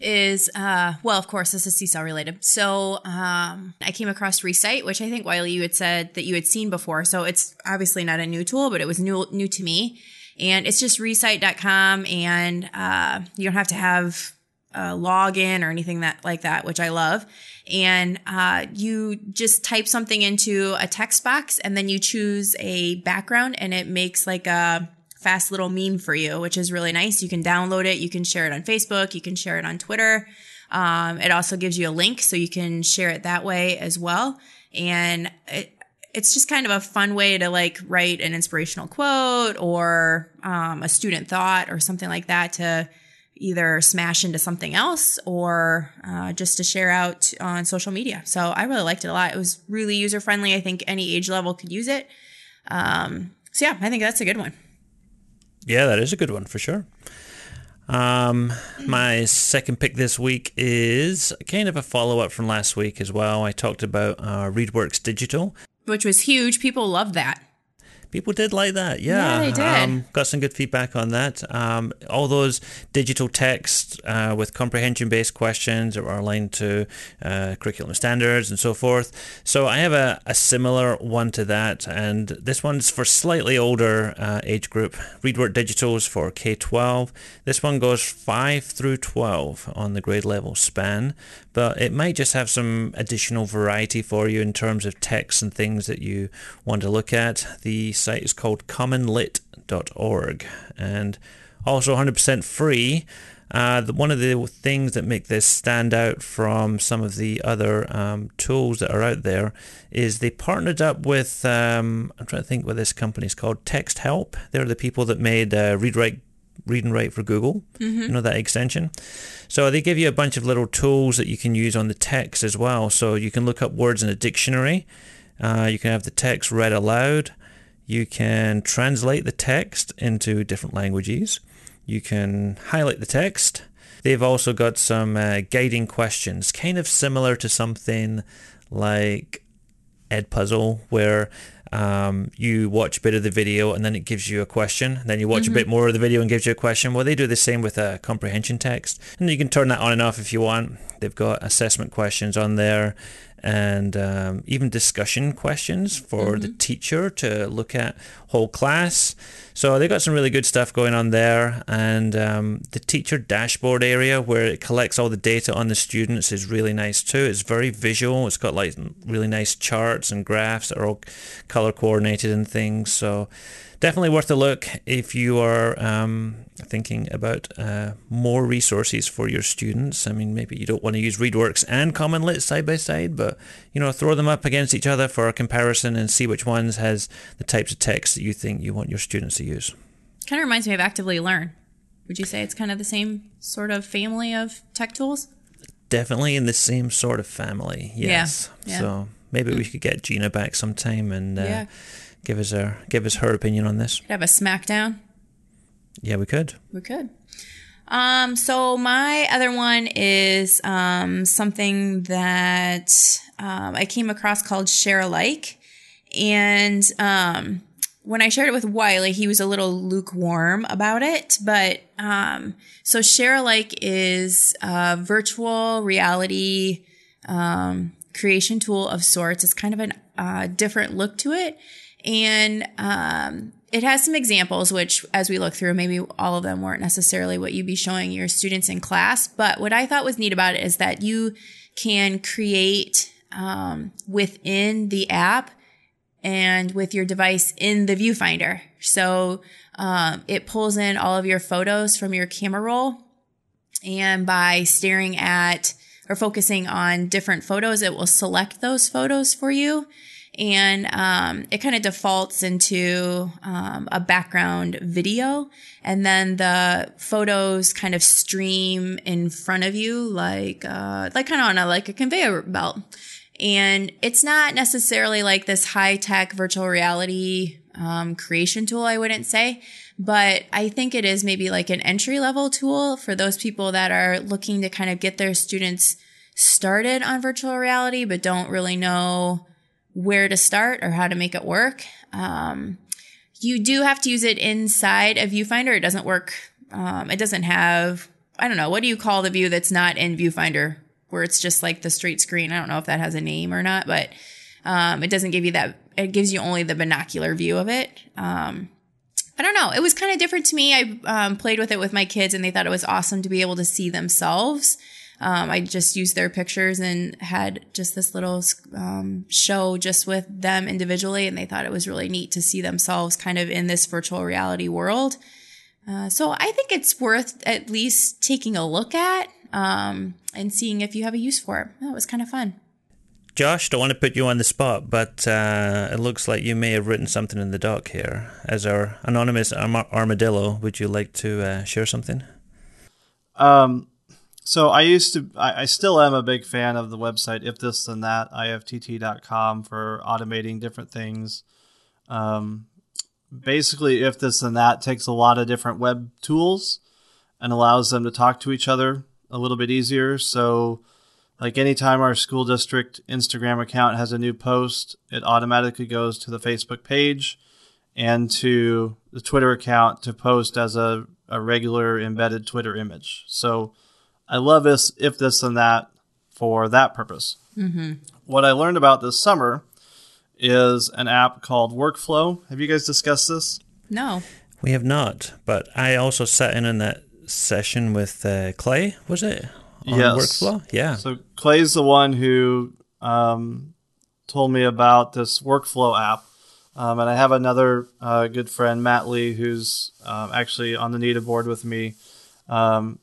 is uh, well, of course, this is Seesaw related. So um, I came across Recite, which I think Wylie you had said that you had seen before. So it's obviously not a new tool, but it was new new to me. And it's just recite.com, and uh, you don't have to have a login or anything that like that, which I love. And uh, you just type something into a text box, and then you choose a background, and it makes like a fast little meme for you, which is really nice. You can download it, you can share it on Facebook, you can share it on Twitter. Um, it also gives you a link so you can share it that way as well. And it, it's just kind of a fun way to like write an inspirational quote or um, a student thought or something like that to either smash into something else or uh, just to share out on social media. So I really liked it a lot. It was really user friendly. I think any age level could use it. Um, so yeah, I think that's a good one. Yeah, that is a good one for sure. Um, my second pick this week is kind of a follow up from last week as well. I talked about uh, ReadWorks Digital. which was huge. People loved that. People did like that, yeah. Yeah, they did. Um, got some good feedback on that. Um, all those digital texts uh, with comprehension-based questions that are aligned to uh, curriculum standards and so forth. So I have a, a similar one to that, and this one's for slightly older uh, age group. ReadWork Digital's for K-12. This one goes 5 through 12 on the grade level span, but it might just have some additional variety for you in terms of texts and things that you want to look at. The site is called commonlit.org and also 100% free. Uh, the, one of the things that make this stand out from some of the other um, tools that are out there is they partnered up with, um, I'm trying to think what this company is called, Texthelp. They're the people that made uh, Read Write read and write for Google. You know that extension. So they give you a bunch of little tools that you can use on the text as well. So you can look up words in a dictionary. Uh, you can have the text read aloud. You can translate the text into different languages. You can highlight the text. They've also got some uh, guiding questions, kind of similar to something like Edpuzzle, where um, you watch a bit of the video and then it gives you a question. Then you watch a bit more of the video and gives you a question. Well, they do the same with a comprehension text, and you can turn that on and off if you want. They've got assessment questions on there and um, even discussion questions for the teacher to look at whole class. So they've got some really good stuff going on there. And um, the teacher dashboard area where it collects all the data on the students is really nice too. It's very visual. It's got like really nice charts and graphs that are all color coordinated and things. So definitely worth a look if you are um, thinking about uh, more resources for your students. I mean, maybe you don't want to use ReadWorks and CommonLit side by side, but you know, throw them up against each other for a comparison and see which ones has the types of text that you think you want your students to use. Kind of reminds me of Actively Learn. Would you say it's kind of the same sort of family of tech tools? Definitely in the same sort of family. Yes. yeah. So maybe we could get Gina back sometime and uh, Yeah. give us her give us her opinion on this. Could have a smackdown. Yeah, we could. We could. Um, so my other one is um, something that um, I came across called Sharalike, and um, when I shared it with Wylie, he was a little lukewarm about it. But um, so Sharalike is a virtual reality um, creation tool of sorts. It's kind of a uh, different look to it. And um, it has some examples, which as we look through, maybe all of them weren't necessarily what you'd be showing your students in class. But what I thought was neat about it is that you can create um, within the app and with your device in the viewfinder. So um, it pulls in all of your photos from your camera roll. And by staring at or focusing on different photos, it will select those photos for you. And um, it kind of defaults into um, a background video. And then the photos kind of stream in front of you like, uh, like kind of on a, like a conveyor belt. And it's not necessarily like this high tech virtual reality um, creation tool, I wouldn't say, but I think it is maybe like an entry level tool for those people that are looking to kind of get their students started on virtual reality, but don't really know where to start or how to make it work. Um, you do have to use it inside a viewfinder. It doesn't work. Um, it doesn't have, I don't know, what do you call the view that's not in viewfinder? Where it's just like the straight screen. I don't know if that has a name or not, but um, it doesn't give you that. It gives you only the binocular view of it. Um, I don't know. It was kind of different to me. I um, played with it with my kids, and they thought it was awesome to be able to see themselves. Um, I just used their pictures and had just this little um, show just with them individually, and they thought it was really neat to see themselves kind of in this virtual reality world. Uh, so I think it's worth at least taking a look at um, and seeing if you have a use for it. That was kind of fun. Josh, don't want to put you on the spot, but uh, it looks like you may have written something in the doc here. As our anonymous arm- armadillo, would you like to uh, share something? Um, so I used to, I, I, still am a big fan of the website if this then that ifttt.com for automating different things. Um, basically, if this and that takes a lot of different web tools and allows them to talk to each other a little bit easier. So, like anytime our school district Instagram account has a new post, it automatically goes to the Facebook page and to the Twitter account to post as a, a regular embedded Twitter image. So, I love this if this and that for that purpose. Mm-hmm. What I learned about this summer is an app called Workflow. Have you guys discussed this? No. We have not, but I also sat in on that session with uh, Clay, was it? On yes. Workflow? Yeah. So Clay's the one who um, told me about this workflow app. Um, and I have another uh, good friend, Matt Lee, who's uh, actually on the NETA board with me. Um,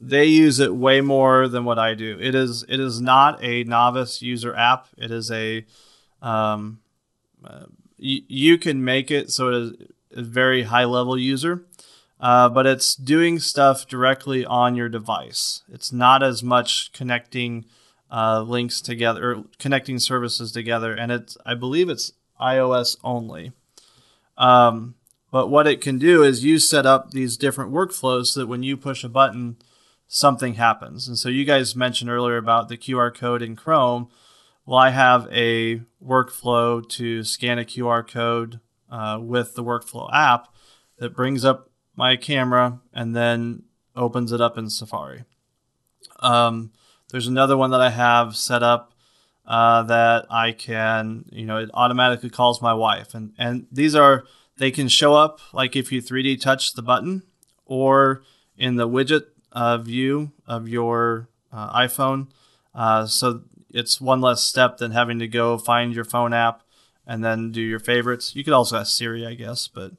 they use it way more than what I do. It is it is not a novice user app. It is a um, uh, y- you can make it so it is a very high level user uh, but it's doing stuff directly on your device. It's not as much connecting uh, links together or connecting services together, and it's I believe it's iOS only. Um, but what it can do is you set up these different workflows so that when you push a button, something happens. And so you guys mentioned earlier about the QR code in Chrome. Well, I have a workflow to scan a QR code uh, with the workflow app that brings up my camera and then opens it up in Safari. Um, there's another one that I have set up uh, that I can, you know, it automatically calls my wife, and and these are they can show up like if you 3D touch the button or in the widget uh, view of your uh, iPhone. Uh, so it's one less step than having to go find your phone app and then do your favorites. You could also ask Siri, I guess, but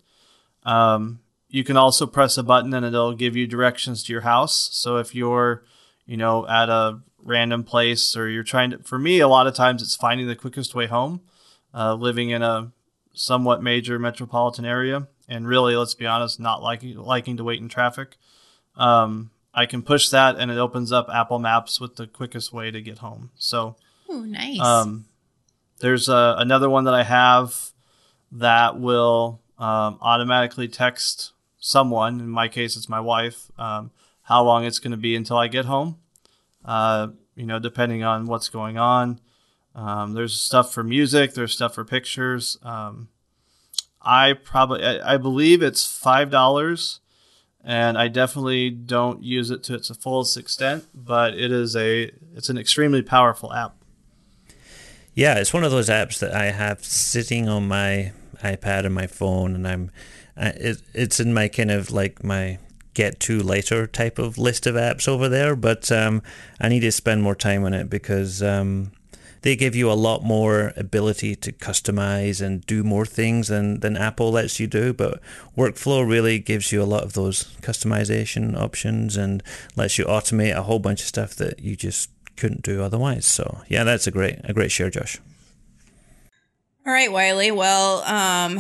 um, you can also press a button and it'll give you directions to your house. So if you're, you know, at a random place or you're trying to, for me, a lot of times it's finding the quickest way home, uh, living in a somewhat major metropolitan area. And really, let's be honest, not liking, liking to wait in traffic. Um, I can push that and it opens up Apple Maps with the quickest way to get home. So, oh, nice. Um, there's a, another one that I have that will um, automatically text someone, in my case, it's my wife, um, how long it's going to be until I get home. Uh, you know, depending on what's going on. Um, there's stuff for music, there's stuff for pictures. Um, I probably I, I believe it's five dollars, and I definitely don't use it to its fullest extent. But it is a it's an extremely powerful app. Yeah, it's one of those apps that I have sitting on my iPad and my phone, and I'm uh, it, it's in my kind of like my get to later type of list of apps over there. But um, I need to spend more time on it because um, they give you a lot more ability to customize and do more things than, than Apple lets you do. But Workflow really gives you a lot of those customization options and lets you automate a whole bunch of stuff that you just couldn't do otherwise. So yeah, that's a great a great share, Josh. All right, Wylie. Well, um,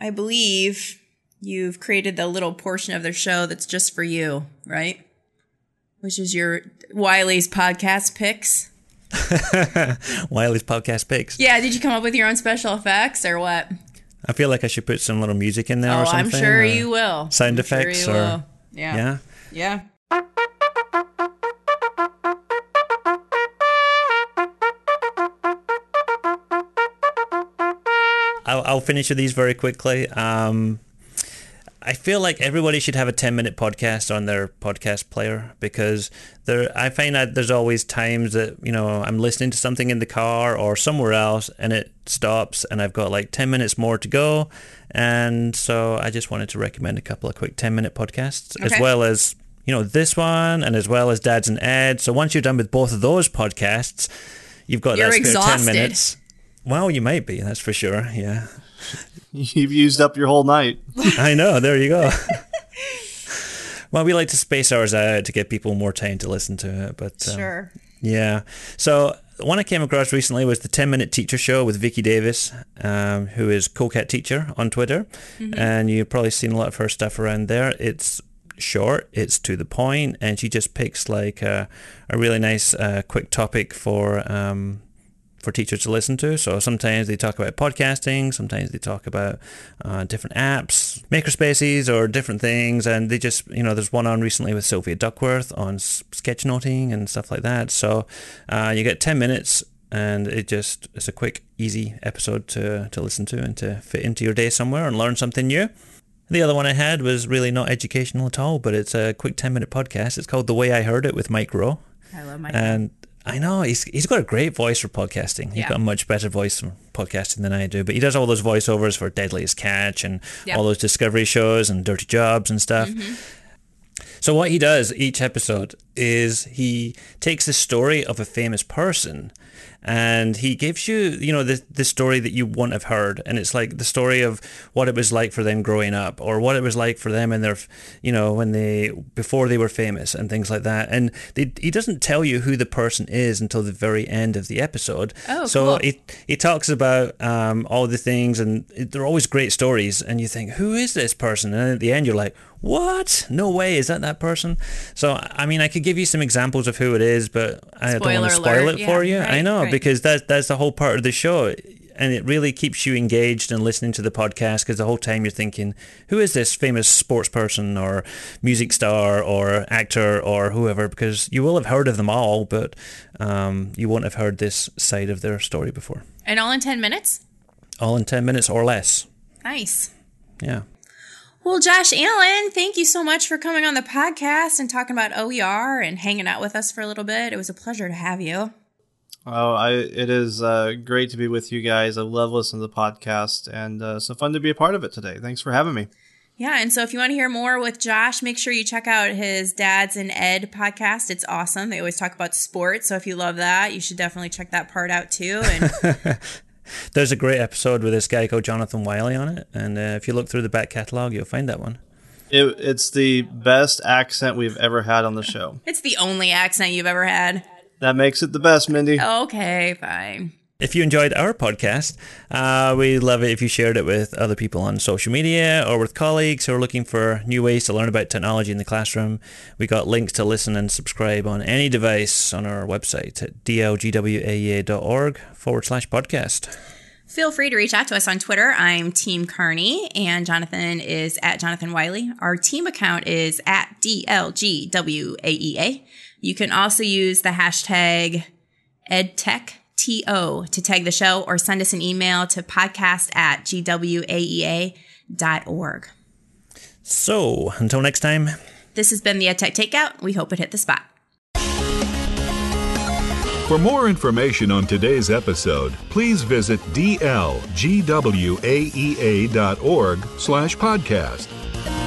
I believe you've created the little portion of the show that's just for you, right? Which is your Wylie's podcast picks. Wylie's podcast picks. Yeah, did you come up with your own special effects or what? I feel like I should put some little music in there oh, or something. I'm sure you will. Sound I'm effects sure or will. yeah. yeah. Yeah. I'll, I'll finish with these very quickly. Um, I feel like everybody should have a 10 minute podcast on their podcast player because there I find that there's always times that, you know, I'm listening to something in the car or somewhere else and it stops and I've got like 10 minutes more to go. And so I just wanted to recommend a couple of quick 10 minute podcasts as well as, you know, this one and as well as Dads and Ed. So once you're done with both of those podcasts, you've got You're that spare exhausted. 10 minutes. Well, you might be, that's for sure. Yeah. You've used up your whole night. I know. There you go. well, we like to space ours out to get people more time to listen to it, but um, Sure. yeah. So one I came across recently was the 10 Minute Teacher Show with Vicki Davis, um, who is Coolcat Teacher on Twitter, and you've probably seen a lot of her stuff around there. It's short, it's to the point, and she just picks like a, a really nice, uh, quick topic for. Um, for teachers to listen to. So sometimes they talk about podcasting, sometimes they talk about uh, different apps, makerspaces, or different things. And they just, you know, there's one on recently with Sylvia Duckworth on s- sketchnoting and stuff like that. So uh, you get 10 minutes and it just, it's a quick, easy episode to, to listen to and to fit into your day somewhere and learn something new. The other one I had was really not educational at all, but it's a quick 10 minute podcast. It's called The Way I Heard It with Mike Rowe. I love my And I know he's he's got a great voice for podcasting. He's Yeah. got a much better voice for podcasting than I do. But he does all those voiceovers for Deadliest Catch and Yeah. all those Discovery shows and Dirty Jobs and stuff. Mm-hmm. So what he does each episode is he takes the story of a famous person and he gives you, you know, the the story that you wouldn't have heard, and it's like the story of what it was like for them growing up, or what it was like for them in their, you know, when they before they were famous and things like that. And they, he doesn't tell you who the person is until the very end of the episode. Oh, so cool. he he talks about um, all the things, and it, they're always great stories. And you think, who is this person? And at the end, you're like, what? No way, is that that person? So I mean, I could give you some examples of who it is, but I don't want to spoil alert. it for Yeah, you. I know right. because that's that's the whole part of the show. And it really keeps you engaged and listening to the podcast because the whole time you're thinking, who is this famous sports person or music star or actor or whoever? Because you will have heard of them all, but um, you won't have heard this side of their story before. And all in 10 minutes? All in 10 minutes or less. Nice. Yeah. Well, Josh Allen, thank you so much for coming on the podcast and talking about OER and hanging out with us for a little bit. It was a pleasure to have you. Oh, I it is uh, great to be with you guys. I love listening to the podcast, and uh, so fun to be a part of it today. Thanks for having me. Yeah, and so if you want to hear more with Josh, make sure you check out his Dads and Ed podcast. It's awesome. They always talk about sports, so if you love that, you should definitely check that part out too. And There's a great episode with this guy called Jonathan Wylie on it. And uh, if you look through the back catalogue, you'll find that one. It, it's the best accent we've ever had on the show. it's the only accent you've ever had. That makes it the best, Mindy. Okay, fine. If you enjoyed our podcast, uh, we'd love it if you shared it with other people on social media or with colleagues who are looking for new ways to learn about technology in the classroom. We got links to listen and subscribe on any device on our website at dlgwaea.org forward slash podcast. Feel free to reach out to us on Twitter. I'm Team Cairney, and Jonathan is at Jonathan Wylie. Our team account is at DLGWAEA. You can also use the hashtag EdTech TO to tag the show or send us an email to podcast at gwaea.org. So, until next time. This has been the EdTech Takeout. We hope it hit the spot. For more information on today's episode, please visit dlgwaea.org slash podcast.